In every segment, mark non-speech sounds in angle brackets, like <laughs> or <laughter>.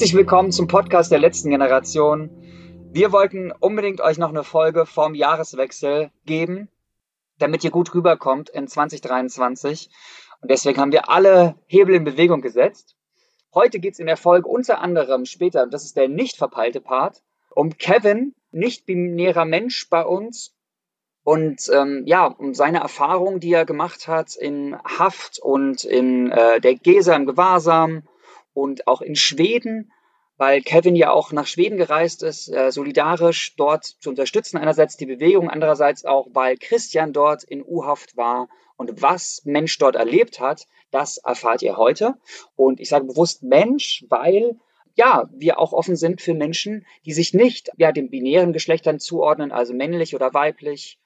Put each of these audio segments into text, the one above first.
Herzlich willkommen zum Podcast der letzten Generation. Wir wollten unbedingt euch noch eine Folge vorm Jahreswechsel geben, damit ihr gut rüberkommt in 2023. Und deswegen haben wir alle Hebel in Bewegung gesetzt. Heute geht es in der Folge unter anderem später, und das ist der nicht verpeilte Part, um Kevin, nicht-binärer Mensch bei uns. Und ähm, ja, um seine Erfahrung, die er gemacht hat in Haft und in äh, der Gesa im Gewahrsam und auch in Schweden, weil Kevin ja auch nach Schweden gereist ist, äh, solidarisch dort zu unterstützen. Einerseits die Bewegung, andererseits auch, weil Christian dort in U-Haft war und was Mensch dort erlebt hat, das erfahrt ihr heute. Und ich sage bewusst Mensch, weil ja, wir auch offen sind für Menschen, die sich nicht ja, den binären Geschlechtern zuordnen, also männlich oder weiblich.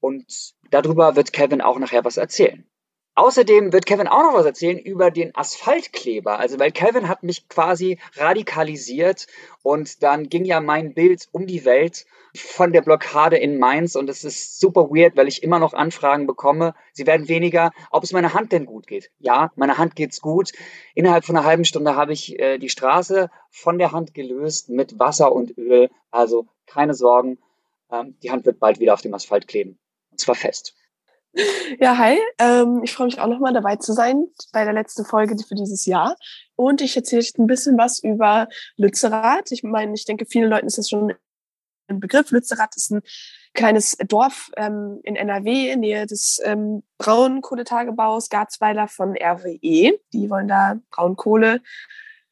Und darüber wird Kevin auch nachher was erzählen. Außerdem wird Kevin auch noch was erzählen über den Asphaltkleber. Also, weil Kevin hat mich quasi radikalisiert und dann ging ja mein Bild um die Welt von der Blockade in Mainz und es ist super weird, weil ich immer noch Anfragen bekomme. Sie werden weniger, ob es meiner Hand denn gut geht. Ja, meiner Hand geht's gut. Innerhalb von einer halben Stunde habe ich äh, die Straße von der Hand gelöst mit Wasser und Öl. Also keine Sorgen, ähm, die Hand wird bald wieder auf dem Asphalt kleben. Und zwar fest. <laughs> Ja, hi. Ähm, ich freue mich auch nochmal dabei zu sein bei der letzten Folge für dieses Jahr. Und ich erzähle ein bisschen was über Lützerath. Ich meine, ich denke, vielen Leuten ist das schon ein Begriff. Lützerath ist ein kleines Dorf ähm, in NRW, in Nähe des ähm, Braunkohletagebaus Garzweiler von RWE. Die wollen da Braunkohle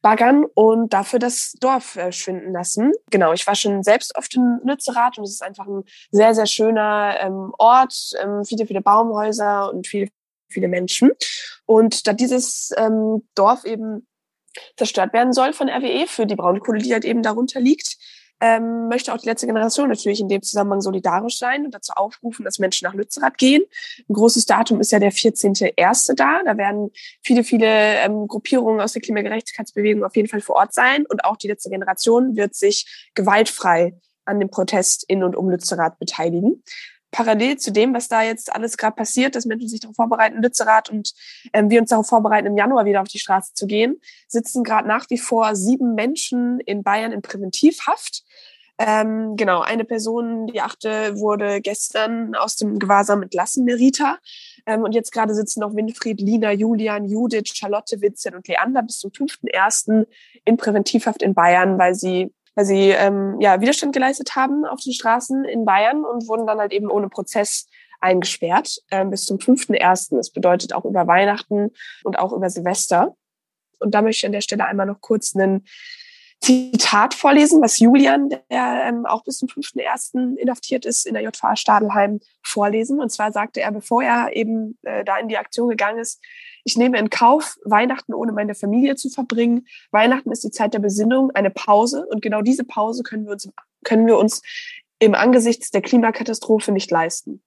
baggern und dafür das Dorf äh, schwinden lassen. Genau, ich war schon selbst oft in Lützerath und es ist einfach ein sehr, sehr schöner ähm, Ort, ähm, viele, viele Baumhäuser und viele, viele Menschen. Und da dieses ähm, Dorf eben zerstört werden soll von RWE für die Braunkohle, die halt eben darunter liegt, ähm, möchte auch die letzte Generation natürlich in dem Zusammenhang solidarisch sein und dazu aufrufen, dass Menschen nach Lützerath gehen. Ein großes Datum ist ja der 14.01. da. Da werden viele, viele ähm, Gruppierungen aus der Klimagerechtigkeitsbewegung auf jeden Fall vor Ort sein und auch die letzte Generation wird sich gewaltfrei an dem Protest in und um Lützerath beteiligen parallel zu dem, was da jetzt alles gerade passiert, dass Menschen sich darauf vorbereiten, Lützerath und ähm, wir uns darauf vorbereiten, im Januar wieder auf die Straße zu gehen, sitzen gerade nach wie vor sieben Menschen in Bayern in Präventivhaft. Ähm, genau, eine Person, die achte, wurde gestern aus dem Gewahrsam entlassen, Merita. Ähm, und jetzt gerade sitzen noch Winfried, Lina, Julian, Judith, Charlotte, Vincent und Leander bis zum 5.1. in Präventivhaft in Bayern, weil sie weil sie ähm, ja, Widerstand geleistet haben auf den Straßen in Bayern und wurden dann halt eben ohne Prozess eingesperrt ähm, bis zum 5.1. Das bedeutet auch über Weihnachten und auch über Silvester. Und da möchte ich an der Stelle einmal noch kurz einen Zitat vorlesen, was Julian, der ähm, auch bis zum 5.1. inhaftiert ist, in der JVA Stadelheim vorlesen. Und zwar sagte er, bevor er eben äh, da in die Aktion gegangen ist, ich nehme in Kauf, Weihnachten ohne meine Familie zu verbringen. Weihnachten ist die Zeit der Besinnung, eine Pause. Und genau diese Pause können wir uns, können wir uns im Angesichts der Klimakatastrophe nicht leisten.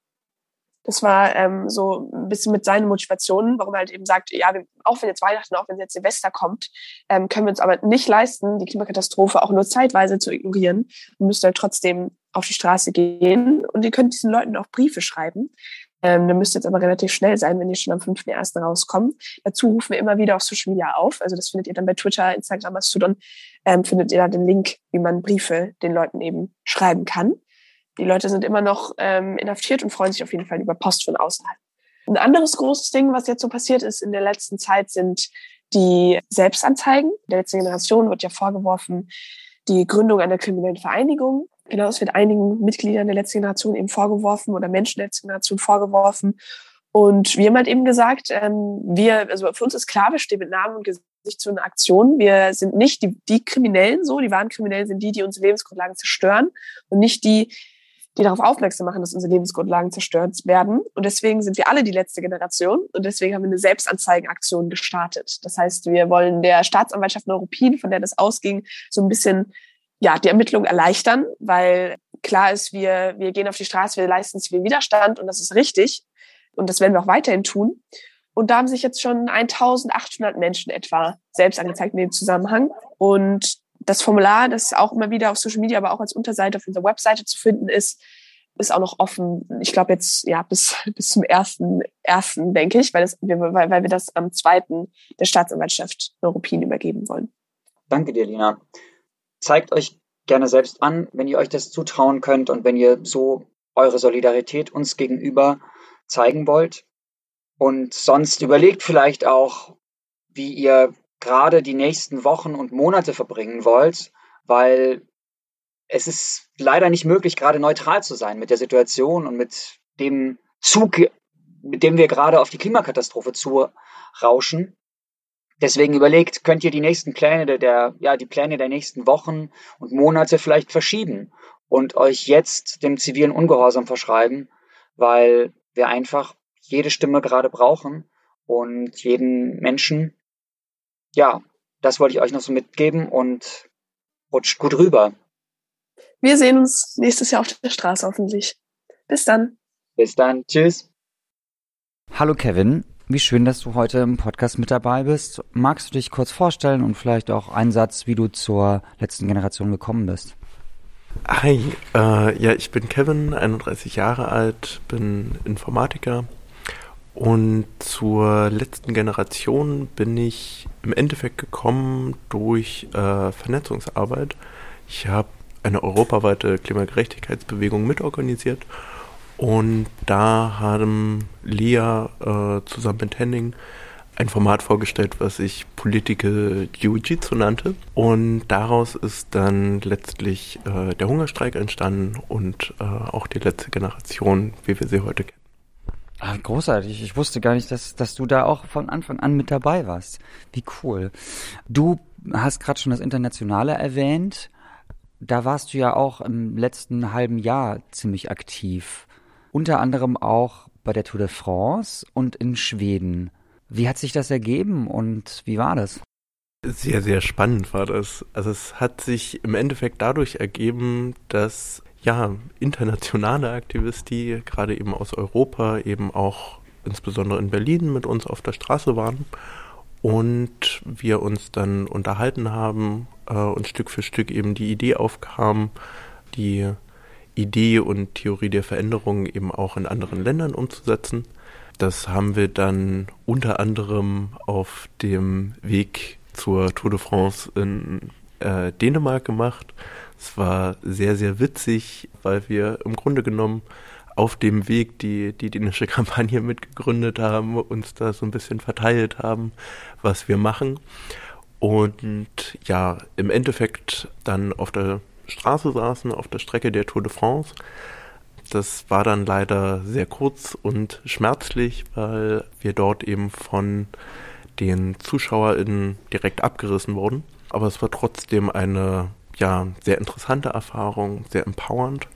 Das war ähm, so ein bisschen mit seinen Motivationen, warum er halt eben sagt, ja, wir, auch wenn jetzt Weihnachten, auch wenn jetzt Silvester kommt, ähm, können wir uns aber nicht leisten, die Klimakatastrophe auch nur zeitweise zu ignorieren und müssen halt trotzdem auf die Straße gehen. Und ihr könnt diesen Leuten auch Briefe schreiben. Ähm, dann müsst ihr jetzt aber relativ schnell sein, wenn die schon am 5.1. rauskommen. Dazu rufen wir immer wieder auf Social Media auf. Also das findet ihr dann bei Twitter, Instagram, Mastodon, ähm, findet ihr da den Link, wie man Briefe den Leuten eben schreiben kann. Die Leute sind immer noch ähm, inhaftiert und freuen sich auf jeden Fall über Post von außerhalb. Ein anderes großes Ding, was jetzt so passiert ist in der letzten Zeit, sind die Selbstanzeigen. Der letzten Generation wird ja vorgeworfen, die Gründung einer kriminellen Vereinigung. Genau, es wird einigen Mitgliedern der letzten Generation eben vorgeworfen oder Menschen der letzten Generation vorgeworfen. Und wir haben halt eben gesagt, ähm, wir, also für uns ist klar, wir stehen mit Namen und Gesicht zu einer Aktion. Wir sind nicht die, die Kriminellen so, die wahren Kriminellen sind die, die unsere Lebensgrundlagen zerstören und nicht die, die darauf aufmerksam machen, dass unsere Lebensgrundlagen zerstört werden. Und deswegen sind wir alle die letzte Generation und deswegen haben wir eine Selbstanzeigenaktion gestartet. Das heißt, wir wollen der Staatsanwaltschaft Neuruppin, von der das ausging, so ein bisschen ja, die Ermittlung erleichtern, weil klar ist, wir, wir gehen auf die Straße, wir leisten zivilen Widerstand und das ist richtig. Und das werden wir auch weiterhin tun. Und da haben sich jetzt schon 1800 Menschen etwa selbst angezeigt in dem Zusammenhang. Und das Formular, das auch immer wieder auf Social Media, aber auch als Unterseite auf unserer Webseite zu finden ist, ist auch noch offen. Ich glaube jetzt ja bis <laughs> bis zum ersten ersten denke ich, weil das weil, weil wir das am zweiten der Staatsanwaltschaft Europin übergeben wollen. Danke dir, Lina. Zeigt euch gerne selbst an, wenn ihr euch das zutrauen könnt und wenn ihr so eure Solidarität uns gegenüber zeigen wollt. Und sonst überlegt vielleicht auch, wie ihr gerade die nächsten Wochen und Monate verbringen wollt, weil es ist leider nicht möglich, gerade neutral zu sein mit der Situation und mit dem Zug, mit dem wir gerade auf die Klimakatastrophe zurauschen. Deswegen überlegt, könnt ihr die nächsten Pläne der, ja, die Pläne der nächsten Wochen und Monate vielleicht verschieben und euch jetzt dem zivilen Ungehorsam verschreiben, weil wir einfach jede Stimme gerade brauchen und jeden Menschen. Ja, das wollte ich euch noch so mitgeben und rutscht gut rüber. Wir sehen uns nächstes Jahr auf der Straße hoffentlich. Bis dann. Bis dann. Tschüss. Hallo Kevin, wie schön, dass du heute im Podcast mit dabei bist. Magst du dich kurz vorstellen und vielleicht auch einen Satz, wie du zur letzten Generation gekommen bist? Hi, äh, ja, ich bin Kevin, 31 Jahre alt, bin Informatiker und zur letzten Generation bin ich im Endeffekt gekommen durch äh, Vernetzungsarbeit. Ich habe eine europaweite Klimagerechtigkeitsbewegung mitorganisiert und da haben Lia äh, zusammen mit Henning ein Format vorgestellt, was ich Political Jiu-Jitsu nannte. Und daraus ist dann letztlich äh, der Hungerstreik entstanden und äh, auch die letzte Generation, wie wir sie heute kennen. Ah, großartig. Ich wusste gar nicht, dass, dass du da auch von Anfang an mit dabei warst. Wie cool. Du hast gerade schon das Internationale erwähnt. Da warst du ja auch im letzten halben Jahr ziemlich aktiv. Unter anderem auch bei der Tour de France und in Schweden. Wie hat sich das ergeben und wie war das? Sehr, sehr spannend war das. Also es hat sich im Endeffekt dadurch ergeben, dass ja, internationale Aktivisten, gerade eben aus Europa, eben auch insbesondere in Berlin mit uns auf der Straße waren und wir uns dann unterhalten haben äh, und Stück für Stück eben die Idee aufkam, die Idee und Theorie der Veränderung eben auch in anderen Ländern umzusetzen. Das haben wir dann unter anderem auf dem Weg zur Tour de France in äh, Dänemark gemacht es war sehr, sehr witzig, weil wir im Grunde genommen auf dem Weg die, die dänische <laughs> Kampagne mitgegründet haben, uns da so ein bisschen verteilt haben, was wir machen. Und ja, im Endeffekt dann auf der Straße saßen, auf der Strecke der Tour de France. Das war dann leider sehr kurz und schmerzlich, weil wir dort eben von den ZuschauerInnen direkt abgerissen wurden. Aber es war trotzdem eine ja, sehr interessante Erfahrung, sehr empowernd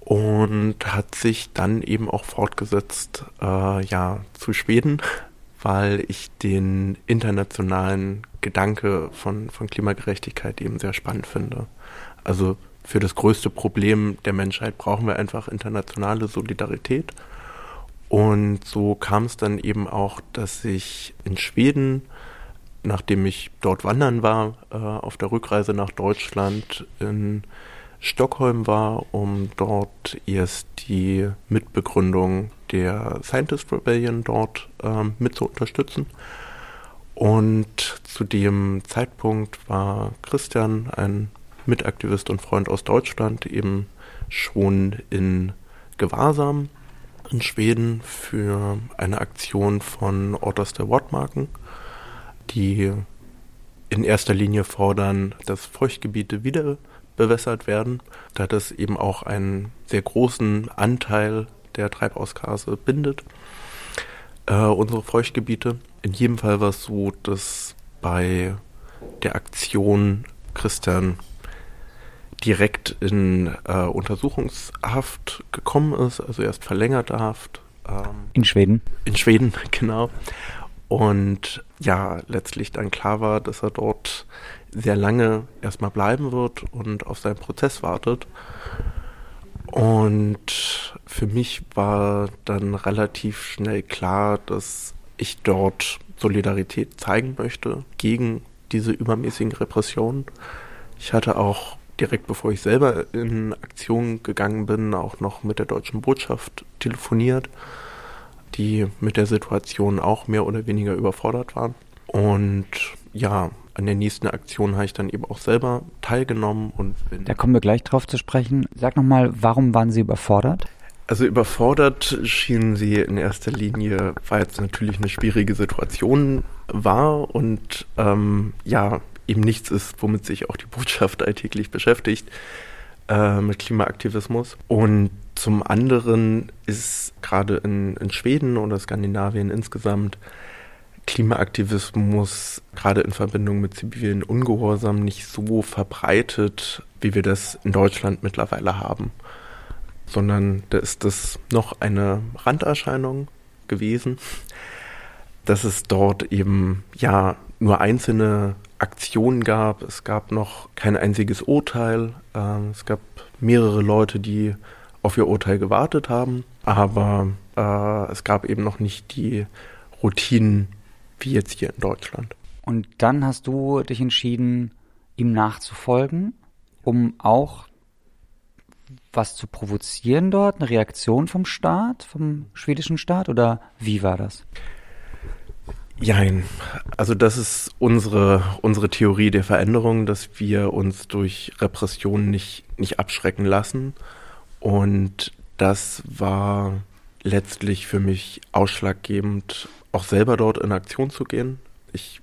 und hat sich dann eben auch fortgesetzt, äh, ja, zu Schweden, weil ich den internationalen Gedanke von, von Klimagerechtigkeit eben sehr spannend finde. Also für das größte Problem der Menschheit brauchen wir einfach internationale Solidarität. Und so kam es dann eben auch, dass ich in Schweden nachdem ich dort wandern war, äh, auf der Rückreise nach Deutschland in Stockholm war, um dort erst die Mitbegründung der Scientist Rebellion dort äh, mit zu unterstützen. Und zu dem Zeitpunkt war Christian, ein Mitaktivist und Freund aus Deutschland, eben schon in Gewahrsam in Schweden für eine Aktion von Ortas der Wortmarken die in erster Linie fordern, dass Feuchtgebiete wieder bewässert werden, da das eben auch einen sehr großen Anteil der Treibhausgase bindet. Äh, unsere Feuchtgebiete. In jedem Fall war es so, dass bei der Aktion Christian direkt in äh, Untersuchungshaft gekommen ist, also erst verlängerte Haft. Ähm, in Schweden? In Schweden, <laughs> genau. Und ja, letztlich dann klar war, dass er dort sehr lange erstmal bleiben wird und auf seinen Prozess wartet. Und für mich war dann relativ schnell klar, dass ich dort Solidarität zeigen möchte gegen diese übermäßigen Repressionen. Ich hatte auch direkt bevor ich selber in Aktion gegangen bin, auch noch mit der deutschen Botschaft telefoniert die mit der Situation auch mehr oder weniger überfordert waren. Und ja, an der nächsten Aktion habe ich dann eben auch selber teilgenommen und bin. Da kommen wir gleich drauf zu sprechen. Sag nochmal, warum waren Sie überfordert? Also überfordert schienen sie in erster Linie, weil es natürlich eine schwierige Situation war und ähm, ja, eben nichts ist, womit sich auch die Botschaft <laughs> alltäglich beschäftigt äh, mit Klimaaktivismus. Und zum anderen ist gerade in, in Schweden oder Skandinavien insgesamt Klimaaktivismus gerade in Verbindung mit zivilen Ungehorsam nicht so verbreitet, wie wir das in Deutschland mittlerweile haben, sondern da ist das noch eine Randerscheinung gewesen, dass es dort eben ja nur einzelne Aktionen gab. Es gab noch kein einziges Urteil. Ähm, es gab mehrere Leute, die auf ihr Urteil gewartet haben, aber äh, es gab eben noch nicht die Routinen wie jetzt hier in Deutschland. Und dann hast du dich entschieden, ihm nachzufolgen, um auch was zu provozieren dort, eine Reaktion vom Staat, vom schwedischen Staat oder wie war das? Jein. Also das ist unsere, unsere Theorie der Veränderung, dass wir uns durch Repression nicht, nicht abschrecken lassen. Und das war letztlich für mich ausschlaggebend, auch selber dort in Aktion zu gehen. Ich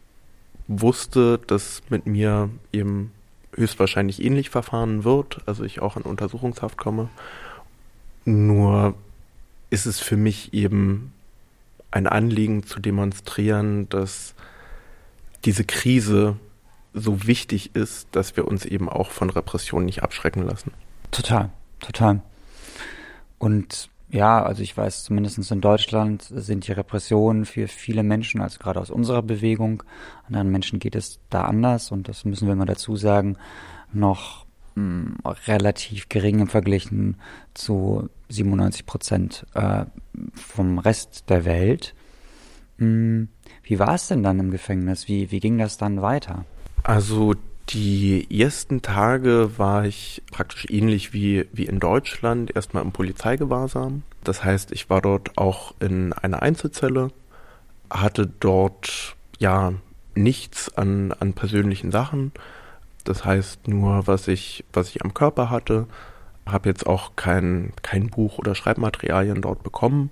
wusste, dass mit mir eben höchstwahrscheinlich ähnlich verfahren wird, also ich auch in Untersuchungshaft komme. Nur ist es für mich eben ein Anliegen zu demonstrieren, dass diese Krise so wichtig ist, dass wir uns eben auch von Repression nicht abschrecken lassen. Total, total. Und ja, also ich weiß, zumindest in Deutschland sind die Repressionen für viele Menschen, also gerade aus unserer Bewegung, anderen Menschen geht es da anders und das müssen wir mal dazu sagen, noch mh, hm, relativ gering im Vergleich zu 97 Prozent äh, vom Rest der Welt. Mh, hm, wie war es denn dann im Gefängnis? Wie, wie ging das dann weiter? Also die ersten Tage war ich praktisch ähnlich wie, wie in Deutschland, erstmal im Polizeigewahrsam. Das heißt, ich war dort auch in einer Einzelzelle, hatte dort ja nichts an, an persönlichen Sachen. Das heißt nur, was ich, was ich am Körper hatte. Habe jetzt auch kein, kein Buch oder Schreibmaterialien dort bekommen.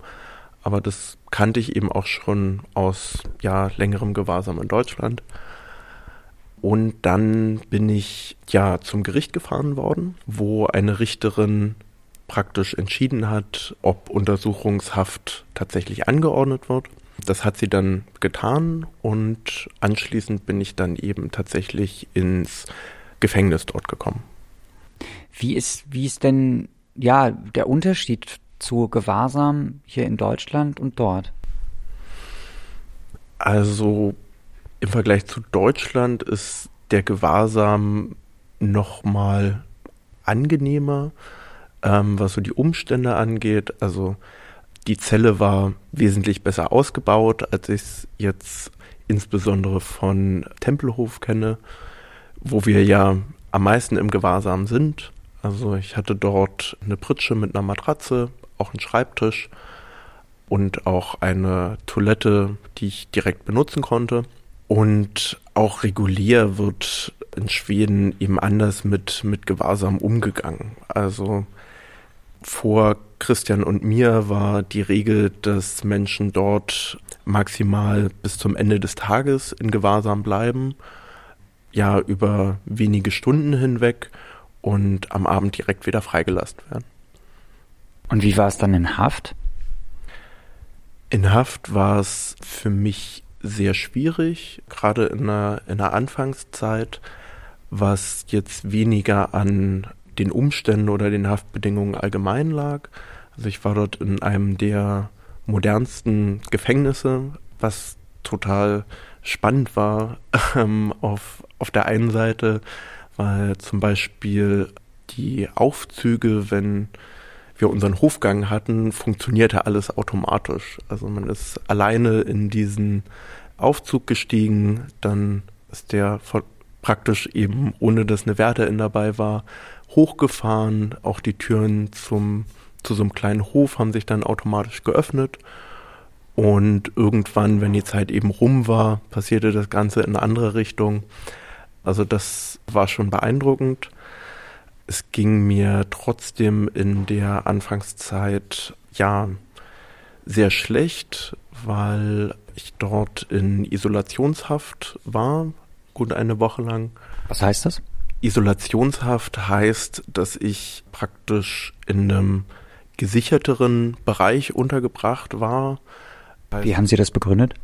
Aber das kannte ich eben auch schon aus ja, längerem Gewahrsam in Deutschland. Und dann bin ich ja zum Gericht gefahren worden, wo eine Richterin praktisch entschieden hat, ob Untersuchungshaft tatsächlich angeordnet wird. Das hat sie dann getan und anschließend bin ich dann eben tatsächlich ins Gefängnis dort gekommen. Wie ist, wie ist denn ja der Unterschied zu Gewahrsam hier in Deutschland und dort? Also im Vergleich zu Deutschland ist der Gewahrsam noch mal angenehmer, ähm, was so die Umstände angeht. Also die Zelle war wesentlich besser ausgebaut, als ich es jetzt insbesondere von Tempelhof kenne, wo wir ja am meisten im Gewahrsam sind. Also ich hatte dort eine Pritsche mit einer Matratze, auch einen Schreibtisch und auch eine Toilette, die ich direkt benutzen konnte. Und auch regulär wird in Schweden eben anders mit, mit Gewahrsam umgegangen. Also vor Christian und mir war die Regel, dass Menschen dort maximal bis zum Ende des Tages in Gewahrsam bleiben, ja über wenige Stunden hinweg und am Abend direkt wieder freigelassen werden. Und wie war es dann in Haft? In Haft war es für mich sehr schwierig, gerade in der, in der Anfangszeit, was jetzt weniger an den Umständen oder den Haftbedingungen allgemein lag. Also ich war dort in einem der modernsten Gefängnisse, was total spannend war <laughs> ähm, auf, auf der einen Seite, weil zum Beispiel die Aufzüge, wenn wir unseren Hofgang hatten, funktionierte alles automatisch. Also man ist alleine in diesen Aufzug gestiegen, dann ist der praktisch eben, ohne dass eine Wärterin dabei war, hochgefahren. Auch die Türen zum, zu so einem kleinen Hof haben sich dann automatisch geöffnet. Und irgendwann, wenn die Zeit eben rum war, passierte das Ganze in eine andere Richtung. Also das war schon beeindruckend. Es ging mir trotzdem in der Anfangszeit ja sehr schlecht, weil ich dort in Isolationshaft war, gut eine Woche lang. Was heißt das? Isolationshaft heißt, dass ich praktisch in einem gesicherteren Bereich untergebracht war. Wie haben Sie das begründet?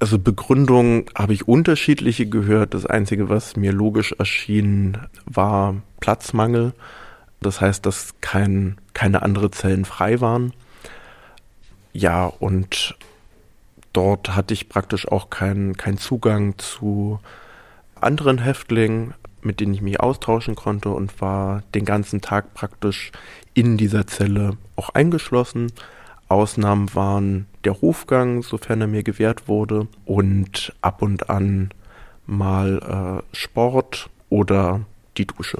Also Begründung habe ich unterschiedliche gehört. Das Einzige, was mir logisch erschien, war Platzmangel. Das heißt, dass kein, keine andere Zellen frei waren. Ja, und dort hatte ich praktisch auch keinen kein Zugang zu anderen Häftlingen, mit denen ich mich austauschen konnte und war den ganzen Tag praktisch in dieser Zelle auch eingeschlossen. Ausnahmen waren der Hofgang, sofern er mir gewährt wurde, und ab und an mal äh, Sport oder die Dusche.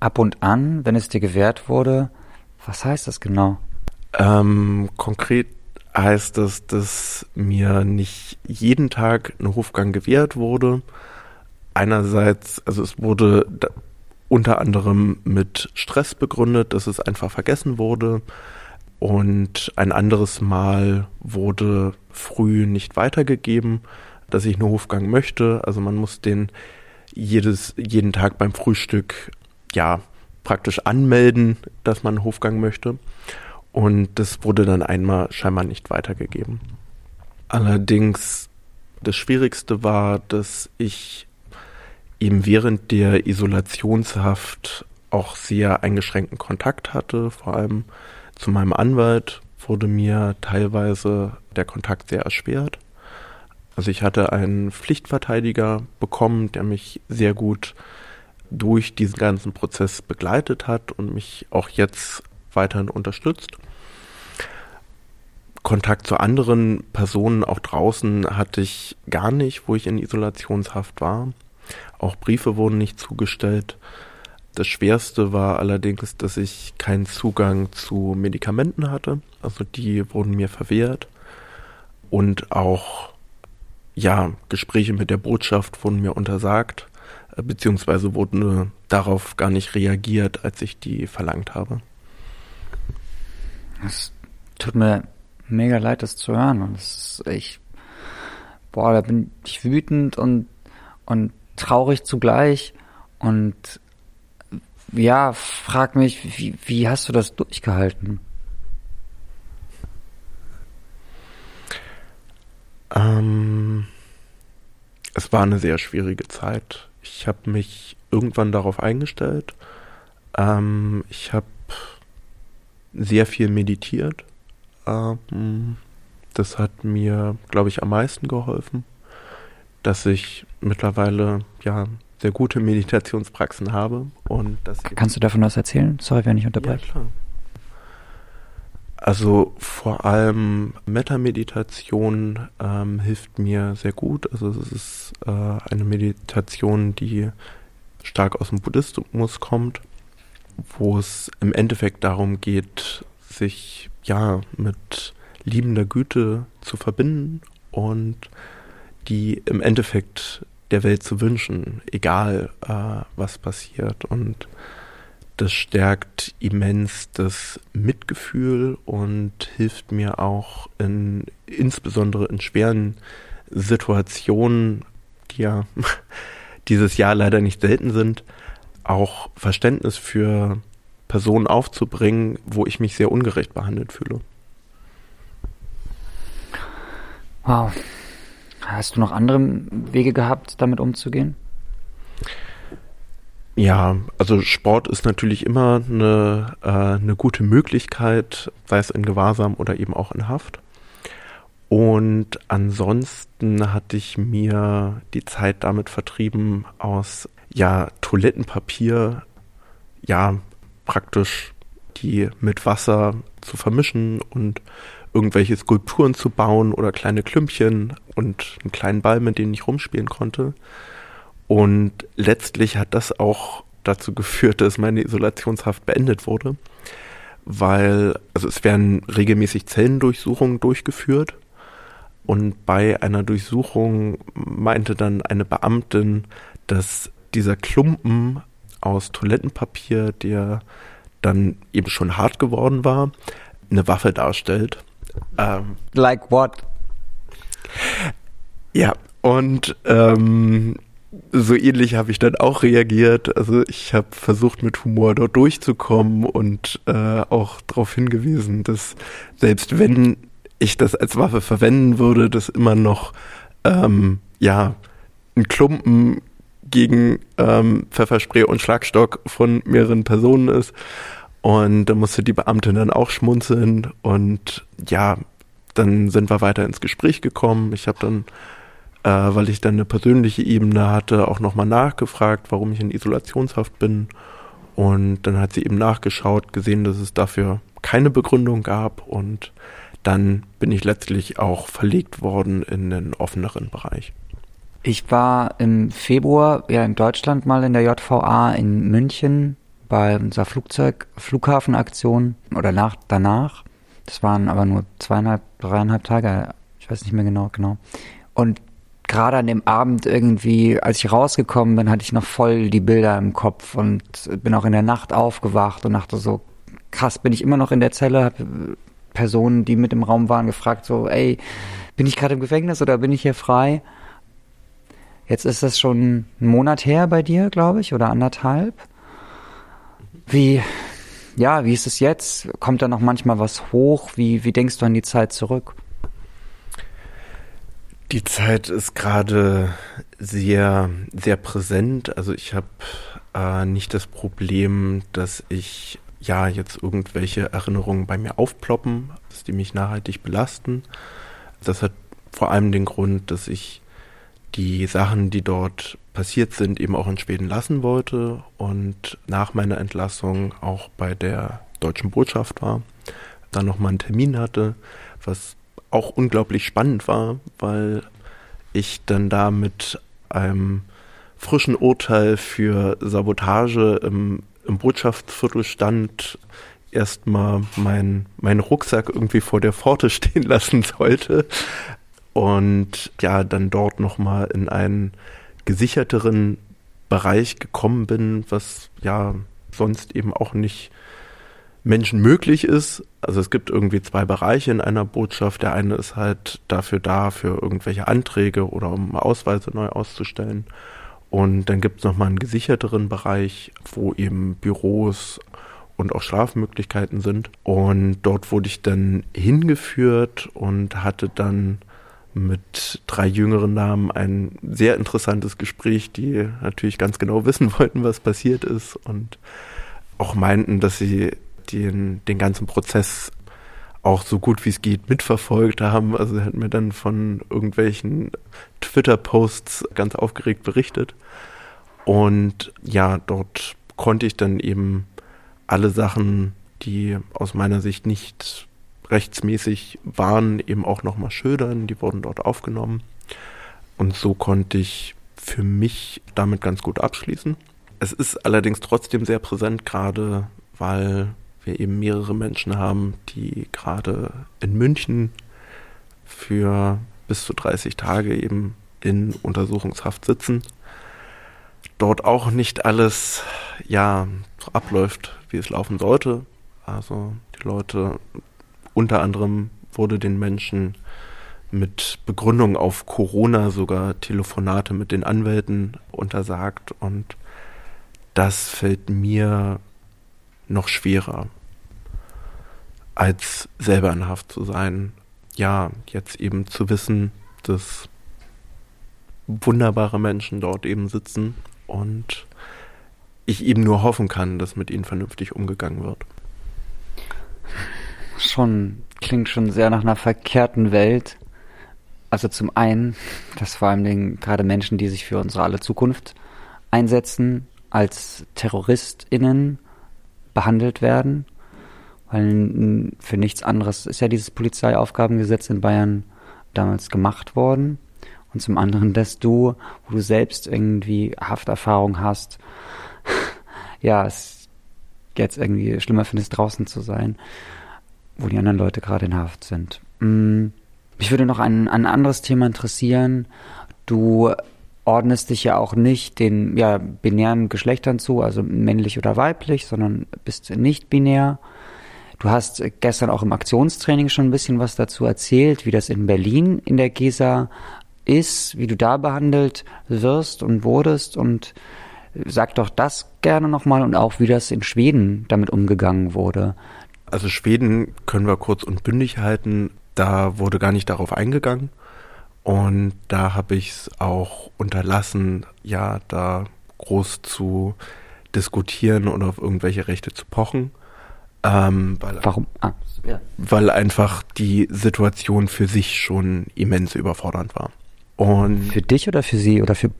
Ab und an, wenn es dir gewährt wurde, was heißt das genau? Ähm, konkret heißt es, dass mir nicht jeden Tag ein Hofgang gewährt wurde. Einerseits, also es wurde unter anderem mit Stress begründet, dass es einfach vergessen wurde. Und ein anderes Mal wurde früh nicht weitergegeben, dass ich einen Hofgang möchte. Also man muss den jedes, jeden Tag beim Frühstück ja praktisch anmelden, dass man Hofgang möchte. Und das wurde dann einmal scheinbar nicht weitergegeben. Allerdings das Schwierigste war, dass ich eben während der Isolationshaft auch sehr eingeschränkten Kontakt hatte. Vor allem zu meinem Anwalt wurde mir teilweise der Kontakt sehr erschwert. Also ich hatte einen Pflichtverteidiger bekommen, der mich sehr gut durch diesen ganzen Prozess begleitet hat und mich auch jetzt weiterhin unterstützt. Kontakt zu anderen Personen auch draußen hatte ich gar nicht, wo ich in Isolationshaft war. Auch Briefe wurden nicht zugestellt. Das Schwerste war allerdings, dass ich keinen Zugang zu Medikamenten hatte. Also die wurden mir verwehrt. Und auch, ja, Gespräche mit der Botschaft wurden mir untersagt, äh, beziehungsweise wurden darauf gar nicht reagiert, als ich die verlangt habe. Es tut mir mega leid, das zu hören. Und es ist echt, boah, da bin ich wütend und, und traurig zugleich. Und ja, frag mich, wie, wie hast du das durchgehalten? Ähm, es war eine sehr schwierige Zeit. Ich habe mich irgendwann darauf eingestellt. Ähm, ich habe sehr viel meditiert. Ähm, das hat mir, glaube ich, am meisten geholfen, dass ich mittlerweile ja sehr gute Meditationspraxen habe und dass Kannst du davon was erzählen? Sorry, wenn ich unterbreche. Ja, klar. Also vor allem Metta-Meditation ähm, hilft mir sehr gut. Also es ist äh, eine Meditation, die stark aus dem Buddhismus kommt, wo es im Endeffekt darum geht, sich ja mit liebender Güte zu verbinden und die im Endeffekt der Welt zu wünschen, egal äh, was passiert. Und das stärkt immens das Mitgefühl und hilft mir auch in insbesondere in schweren Situationen, die ja <laughs> dieses Jahr leider nicht selten sind, auch Verständnis für Personen aufzubringen, wo ich mich sehr ungerecht behandelt fühle. Wow. Hast du noch andere Wege gehabt, damit umzugehen? Ja, also Sport ist natürlich immer eine, äh, eine gute Möglichkeit, sei es in Gewahrsam oder eben auch in Haft. Und ansonsten hatte ich mir die Zeit damit vertrieben, aus ja Toilettenpapier ja praktisch die mit Wasser zu vermischen und irgendwelche Skulpturen zu bauen oder kleine Klümpchen und einen kleinen Ball, mit dem ich rumspielen konnte. Und letztlich hat das auch dazu geführt, dass meine Isolationshaft beendet wurde, weil, also es werden regelmäßig Zellendurchsuchungen durchgeführt und bei einer Durchsuchung meinte dann eine Beamtin, dass dieser Klumpen aus Toilettenpapier, der dann eben schon hart geworden war, eine Waffe darstellt. Ähm, like what? Ja, und ähm, so ähnlich habe ich dann auch reagiert. Also ich habe versucht, mit Humor dort durchzukommen und äh, auch darauf hingewiesen, dass selbst wenn ich das als Waffe verwenden würde, das immer noch ähm, ja ein Klumpen gegen ähm, Pfefferspray und Schlagstock von mehreren Personen ist. Und da musste die Beamtin dann auch schmunzeln und ja, dann sind wir weiter ins Gespräch gekommen. Ich habe dann, äh, weil ich dann eine persönliche Ebene hatte, auch nochmal nachgefragt, warum ich in Isolationshaft bin. Und dann hat sie eben nachgeschaut, gesehen, dass es dafür keine Begründung gab und dann bin ich letztlich auch verlegt worden in den offeneren Bereich. Ich war im Februar ja in Deutschland mal in der JVA in München bei unserer Flugzeug Flughafenaktion oder nach danach. Das waren aber nur zweieinhalb, dreieinhalb Tage, ich weiß nicht mehr genau, genau. Und gerade an dem Abend irgendwie, als ich rausgekommen bin, hatte ich noch voll die Bilder im Kopf und bin auch in der Nacht aufgewacht und dachte so, krass, bin ich immer noch in der Zelle, habe Personen, die mit im Raum waren, gefragt, so, ey, bin ich gerade im Gefängnis oder bin ich hier frei? Jetzt ist das schon ein Monat her bei dir, glaube ich, oder anderthalb. Wie, ja, wie ist es jetzt? Kommt da noch manchmal was hoch? Wie, wie denkst du an die Zeit zurück? Die Zeit ist gerade sehr, sehr präsent. Also ich habe äh, nicht das Problem, dass ich ja jetzt irgendwelche Erinnerungen bei mir aufploppen, dass die mich nachhaltig belasten. Das hat vor allem den Grund, dass ich die Sachen, die dort passiert sind, eben auch in Schweden lassen wollte und nach meiner Entlassung auch bei der deutschen Botschaft war, dann nochmal einen Termin hatte, was auch unglaublich spannend war, weil ich dann da mit einem frischen Urteil für Sabotage im im Botschaftsviertel stand, erstmal mein, mein Rucksack irgendwie vor der Pforte <laughs> stehen lassen sollte und ja, dann dort nochmal in einen gesicherteren Bereich gekommen bin, was ja sonst eben auch nicht Menschen möglich ist. Also es gibt irgendwie zwei Bereiche in einer Botschaft. Der eine ist halt dafür da, für irgendwelche Anträge oder um Ausweise neu auszustellen. Und dann gibt es nochmal einen gesicherteren Bereich, wo eben Büros und auch Schlafmöglichkeiten sind. Und dort wurde ich dann hingeführt und hatte dann mit drei jüngeren Damen ein sehr interessantes Gespräch, die natürlich ganz genau <laughs> wissen wollten, was passiert ist und auch meinten, dass sie den, den ganzen Prozess auch so gut wie es geht mitverfolgt haben. Also er hat mir dann von irgendwelchen Twitter-Posts ganz aufgeregt berichtet. Und ja, dort konnte ich dann eben alle Sachen, die aus meiner Sicht nicht rechtsmäßig waren, eben auch nochmal schildern. Die wurden dort aufgenommen. Und so konnte ich für mich damit ganz gut abschließen. Es ist allerdings trotzdem sehr präsent, gerade weil wir eben mehrere Menschen haben, die gerade in München für bis zu 30 Tage eben in Untersuchungshaft sitzen. Dort auch nicht alles ja abläuft, wie es laufen sollte. Also die Leute, unter anderem wurde den Menschen mit Begründung auf Corona sogar Telefonate mit den Anwälten untersagt und das fällt mir noch schwerer, als selber in Haft zu sein. Ja, jetzt eben zu wissen, dass wunderbare Menschen dort eben sitzen und ich eben nur hoffen kann, dass mit ihnen vernünftig umgegangen wird. Schon, klingt schon sehr nach einer verkehrten Welt. Also zum einen, dass vor allem den, gerade Menschen, die sich für unsere alle Zukunft einsetzen, als TerroristInnen behandelt werden. Weil für nichts anderes ist ja dieses Polizeiaufgabengesetz in Bayern damals gemacht worden. Und zum anderen, dass du, wo du selbst irgendwie Hafterfahrung hast, <laughs> ja, es jetzt irgendwie schlimmer findest, draußen zu sein, wo die anderen Leute gerade in Haft sind. Mm, mich würde noch ein, ein anderes Thema interessieren. Du ordnest dich ja auch nicht den ja, binären Geschlechtern zu, also männlich oder weiblich, sondern bist nicht binär. Du hast gestern auch im Aktionstraining schon ein bisschen was dazu erzählt, wie das in Berlin in der GESA ist, wie du da behandelt wirst und wurdest und sag doch das gerne nochmal und auch wie das in Schweden damit umgegangen wurde. Also Schweden können wir kurz und bündig halten. Da wurde gar nicht darauf eingegangen. Und da habe ich es auch unterlassen, ja, da groß zu diskutieren und auf irgendwelche Rechte zu pochen. Ähm, weil, Warum? Ah, ja. Weil einfach die Situation für sich schon immens überfordernd war. Und für dich oder für sie oder für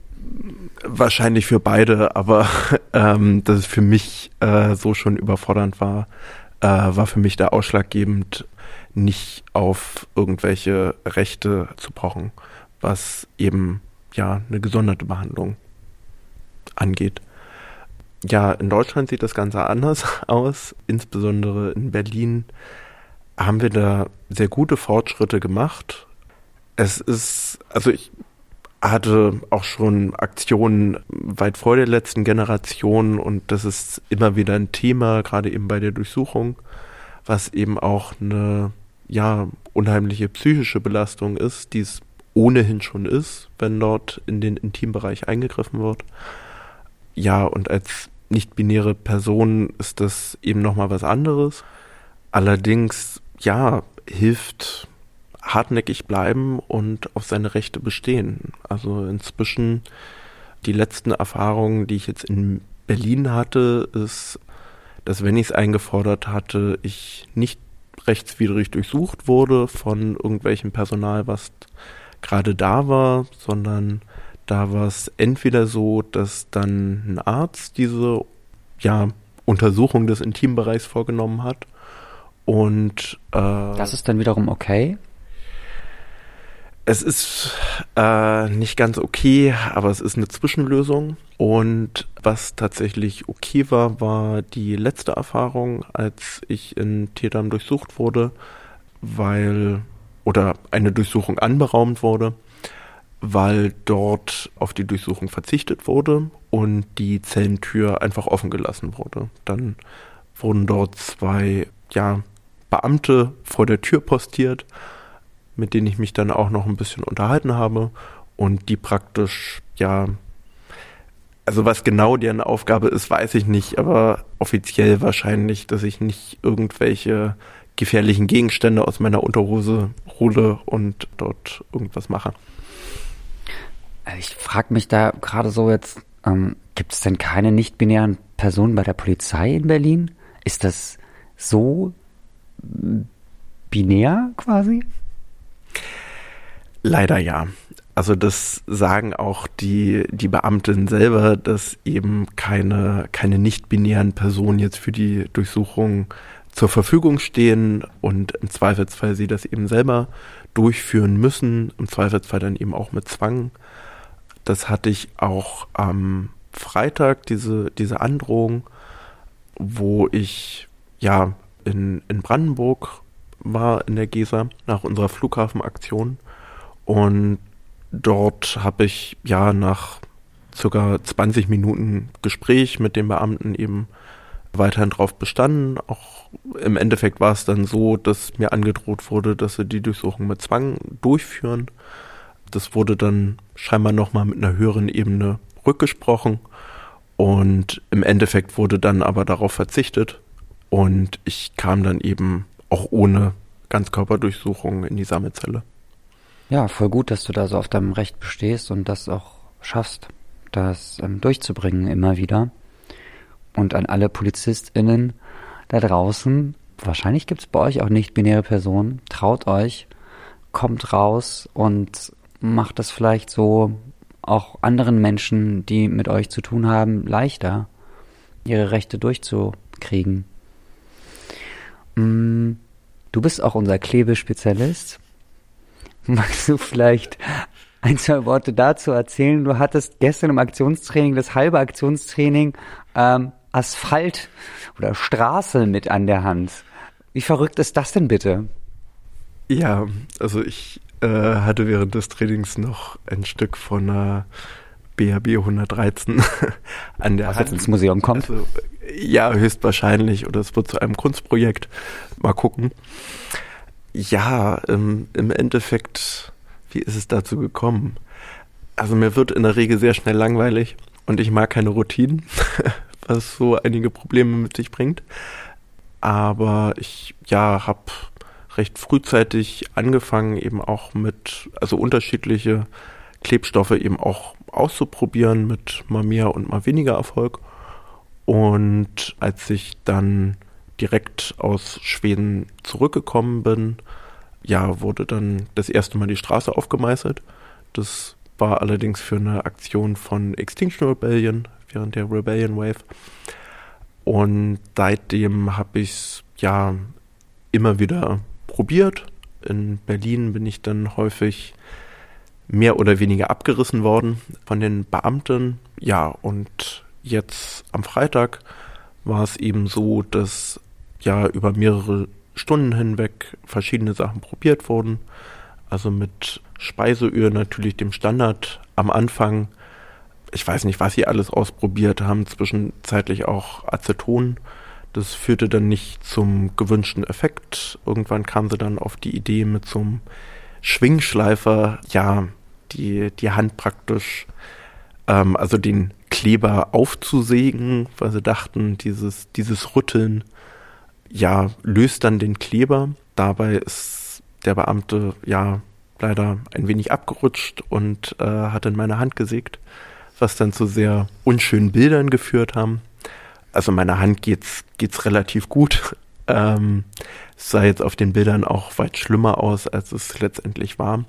wahrscheinlich für beide, aber <laughs> ähm, dass es für mich äh, so schon überfordernd war, äh, war für mich da ausschlaggebend, nicht auf irgendwelche Rechte zu pochen, was eben ja eine gesonderte Behandlung angeht. Ja, in Deutschland sieht das Ganze anders <laughs> aus. Insbesondere in Berlin haben wir da sehr gute Fortschritte gemacht. Es ist, also ich hatte auch schon Aktionen weit vor der letzten Generation und das ist immer wieder ein Thema, gerade eben bei der Durchsuchung, was eben auch eine ja unheimliche psychische Belastung ist, die es ohnehin schon ist, wenn dort in den Intimbereich eingegriffen wird. Ja, und als nicht-binäre Person ist das eben nochmal was anderes. Allerdings, ja, hilft hartnäckig bleiben und auf seine Rechte bestehen. Also inzwischen die letzten Erfahrungen, die ich jetzt in Berlin hatte, ist, dass wenn ich es eingefordert hatte, ich nicht rechtswidrig durchsucht wurde von irgendwelchem Personal, was gerade da war, sondern da war es entweder so, dass dann ein Arzt diese ja, Untersuchung des Intimbereichs vorgenommen hat und äh, das ist dann wiederum okay. Es ist äh, nicht ganz okay, aber es ist eine Zwischenlösung. Und was tatsächlich okay war, war die letzte Erfahrung, als ich in Tetam durchsucht wurde, weil oder eine Durchsuchung anberaumt wurde, weil dort auf die Durchsuchung verzichtet wurde und die Zellentür einfach offen gelassen wurde. Dann wurden dort zwei ja, Beamte vor der Tür postiert mit denen ich mich dann auch noch ein bisschen unterhalten habe und die praktisch, ja, also was genau deren Aufgabe ist, weiß ich nicht, aber offiziell wahrscheinlich, dass ich nicht irgendwelche gefährlichen Gegenstände aus meiner Unterhose hole und dort irgendwas mache. Also ich frage mich da gerade so jetzt, ähm, gibt es denn keine nicht-binären Personen bei der Polizei in Berlin? Ist das so binär quasi? Leider ja. Also das sagen auch die, die Beamten selber, dass eben keine, keine nicht-binären Personen jetzt für die Durchsuchung zur Verfügung stehen und im Zweifelsfall sie das eben selber durchführen müssen, im Zweifelsfall dann eben auch mit Zwang. Das hatte ich auch am Freitag, diese, diese Androhung, wo ich ja in, in Brandenburg war in der GESA nach unserer Flughafenaktion und dort habe ich ja nach circa 20 Minuten Gespräch mit dem Beamten eben weiterhin drauf bestanden. Auch im Endeffekt war es dann so, dass mir angedroht wurde, dass sie die Durchsuchung mit Zwang durchführen. Das wurde dann scheinbar nochmal mit einer höheren Ebene rückgesprochen. Und im Endeffekt wurde dann aber darauf verzichtet. Und ich kam dann eben auch ohne Ganzkörperdurchsuchung in die Sammelzelle. Ja, voll gut, dass du da so auf deinem Recht bestehst und das auch schaffst, das ähm, durchzubringen immer wieder. Und an alle PolizistInnen da draußen, wahrscheinlich gibt es bei euch auch nicht-binäre Personen, traut euch, kommt raus und macht das vielleicht so auch anderen Menschen, die mit euch zu tun haben, leichter, ihre Rechte durchzukriegen. Mm, du bist auch unser Klebespezialist. Magst du vielleicht ein, zwei Worte dazu erzählen? Du hattest gestern im Aktionstraining, das halbe Aktionstraining, ähm, Asphalt oder Straße mit an der Hand. Wie verrückt ist das denn bitte? Ja, also ich äh, hatte während des Trainings noch ein Stück von einer BHB 113 <laughs> an der Was Hand. jetzt ins Museum kommt. Also, ja, höchstwahrscheinlich. Oder es wird zu einem Kunstprojekt. Mal gucken. Ja, ähm, im Endeffekt, wie ist es dazu gekommen? Also mir wird in der Regel sehr schnell langweilig und ich mag keine Routinen, <laughs> was so einige Probleme mit sich bringt. Aber ich, ja, habe recht frühzeitig angefangen, eben auch mit, also unterschiedliche Klebstoffe eben auch auszuprobieren mit mal mehr und mal weniger Erfolg. Und als ich dann direkt aus Schweden zurückgekommen bin, ja, wurde dann das erste Mal die Straße aufgemeißelt. Das war allerdings für eine Aktion von Extinction Rebellion während der Rebellion Wave. Und seitdem habe ich es ja immer wieder probiert. In Berlin bin ich dann häufig mehr oder weniger abgerissen worden von den Beamten. Ja, und jetzt am Freitag war es eben so, dass ja über mehrere Stunden hinweg verschiedene Sachen probiert wurden. Also mit Speiseöl natürlich dem Standard am Anfang. Ich weiß nicht, was sie alles ausprobiert haben, zwischenzeitlich auch Aceton. Das führte dann nicht zum gewünschten Effekt. Irgendwann kam sie dann auf die Idee mit so einem Schwingschleifer, ja, die, die Hand praktisch, ähm, also den Kleber aufzusägen, weil sie dachten, dieses, dieses Rütteln, ja, löst dann den Kleber. Dabei ist der Beamte, ja, leider ein wenig abgerutscht und äh, hat in meine Hand gesägt, was dann zu sehr unschönen Bildern geführt haben. Also meiner Hand geht's, geht's relativ gut. <laughs> Ähm, es sah jetzt auf den Bildern auch weit schlimmer aus, als es letztendlich war.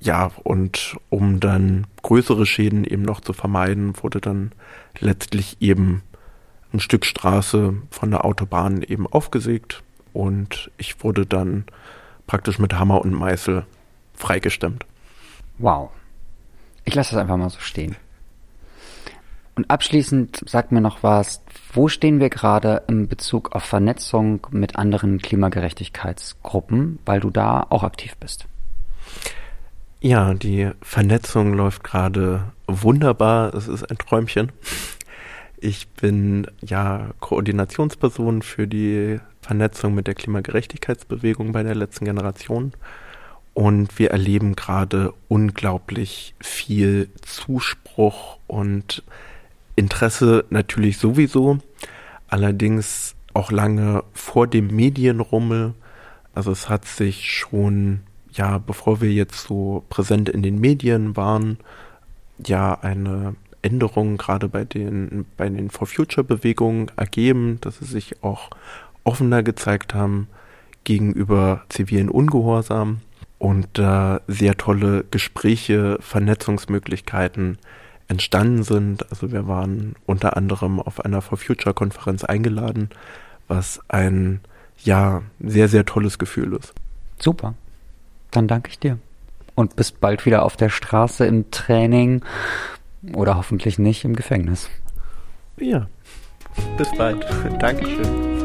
Ja, und um dann größere Schäden eben noch zu vermeiden, wurde dann letztlich eben ein Stück Straße von der Autobahn eben aufgesägt und ich wurde dann praktisch mit Hammer und Meißel freigestimmt. Wow. Ich lasse das einfach mal so stehen. Und abschließend sag mir noch was, wo stehen wir gerade in Bezug auf Vernetzung mit anderen Klimagerechtigkeitsgruppen, weil du da auch aktiv bist? Ja, die Vernetzung läuft gerade wunderbar. Es ist ein Träumchen. Ich bin ja Koordinationsperson für die Vernetzung mit der Klimagerechtigkeitsbewegung bei der letzten Generation. Und wir erleben gerade unglaublich viel Zuspruch und Interesse natürlich sowieso. Allerdings auch lange vor dem Medienrummel. Also es hat sich schon, ja, bevor wir jetzt so präsent in den Medien waren, ja, eine Änderungen gerade bei den, bei den For Future Bewegungen ergeben, dass sie sich auch offener gezeigt haben gegenüber zivilen Ungehorsam und da äh, sehr tolle Gespräche, Vernetzungsmöglichkeiten entstanden sind. Also wir waren unter anderem auf einer For Future Konferenz eingeladen, was ein ja sehr, sehr tolles Gefühl ist. Super. Dann danke ich dir. Und bis bald wieder auf der Straße im Training oder hoffentlich nicht im Gefängnis. Ja, bis bald. <laughs> Dankeschön.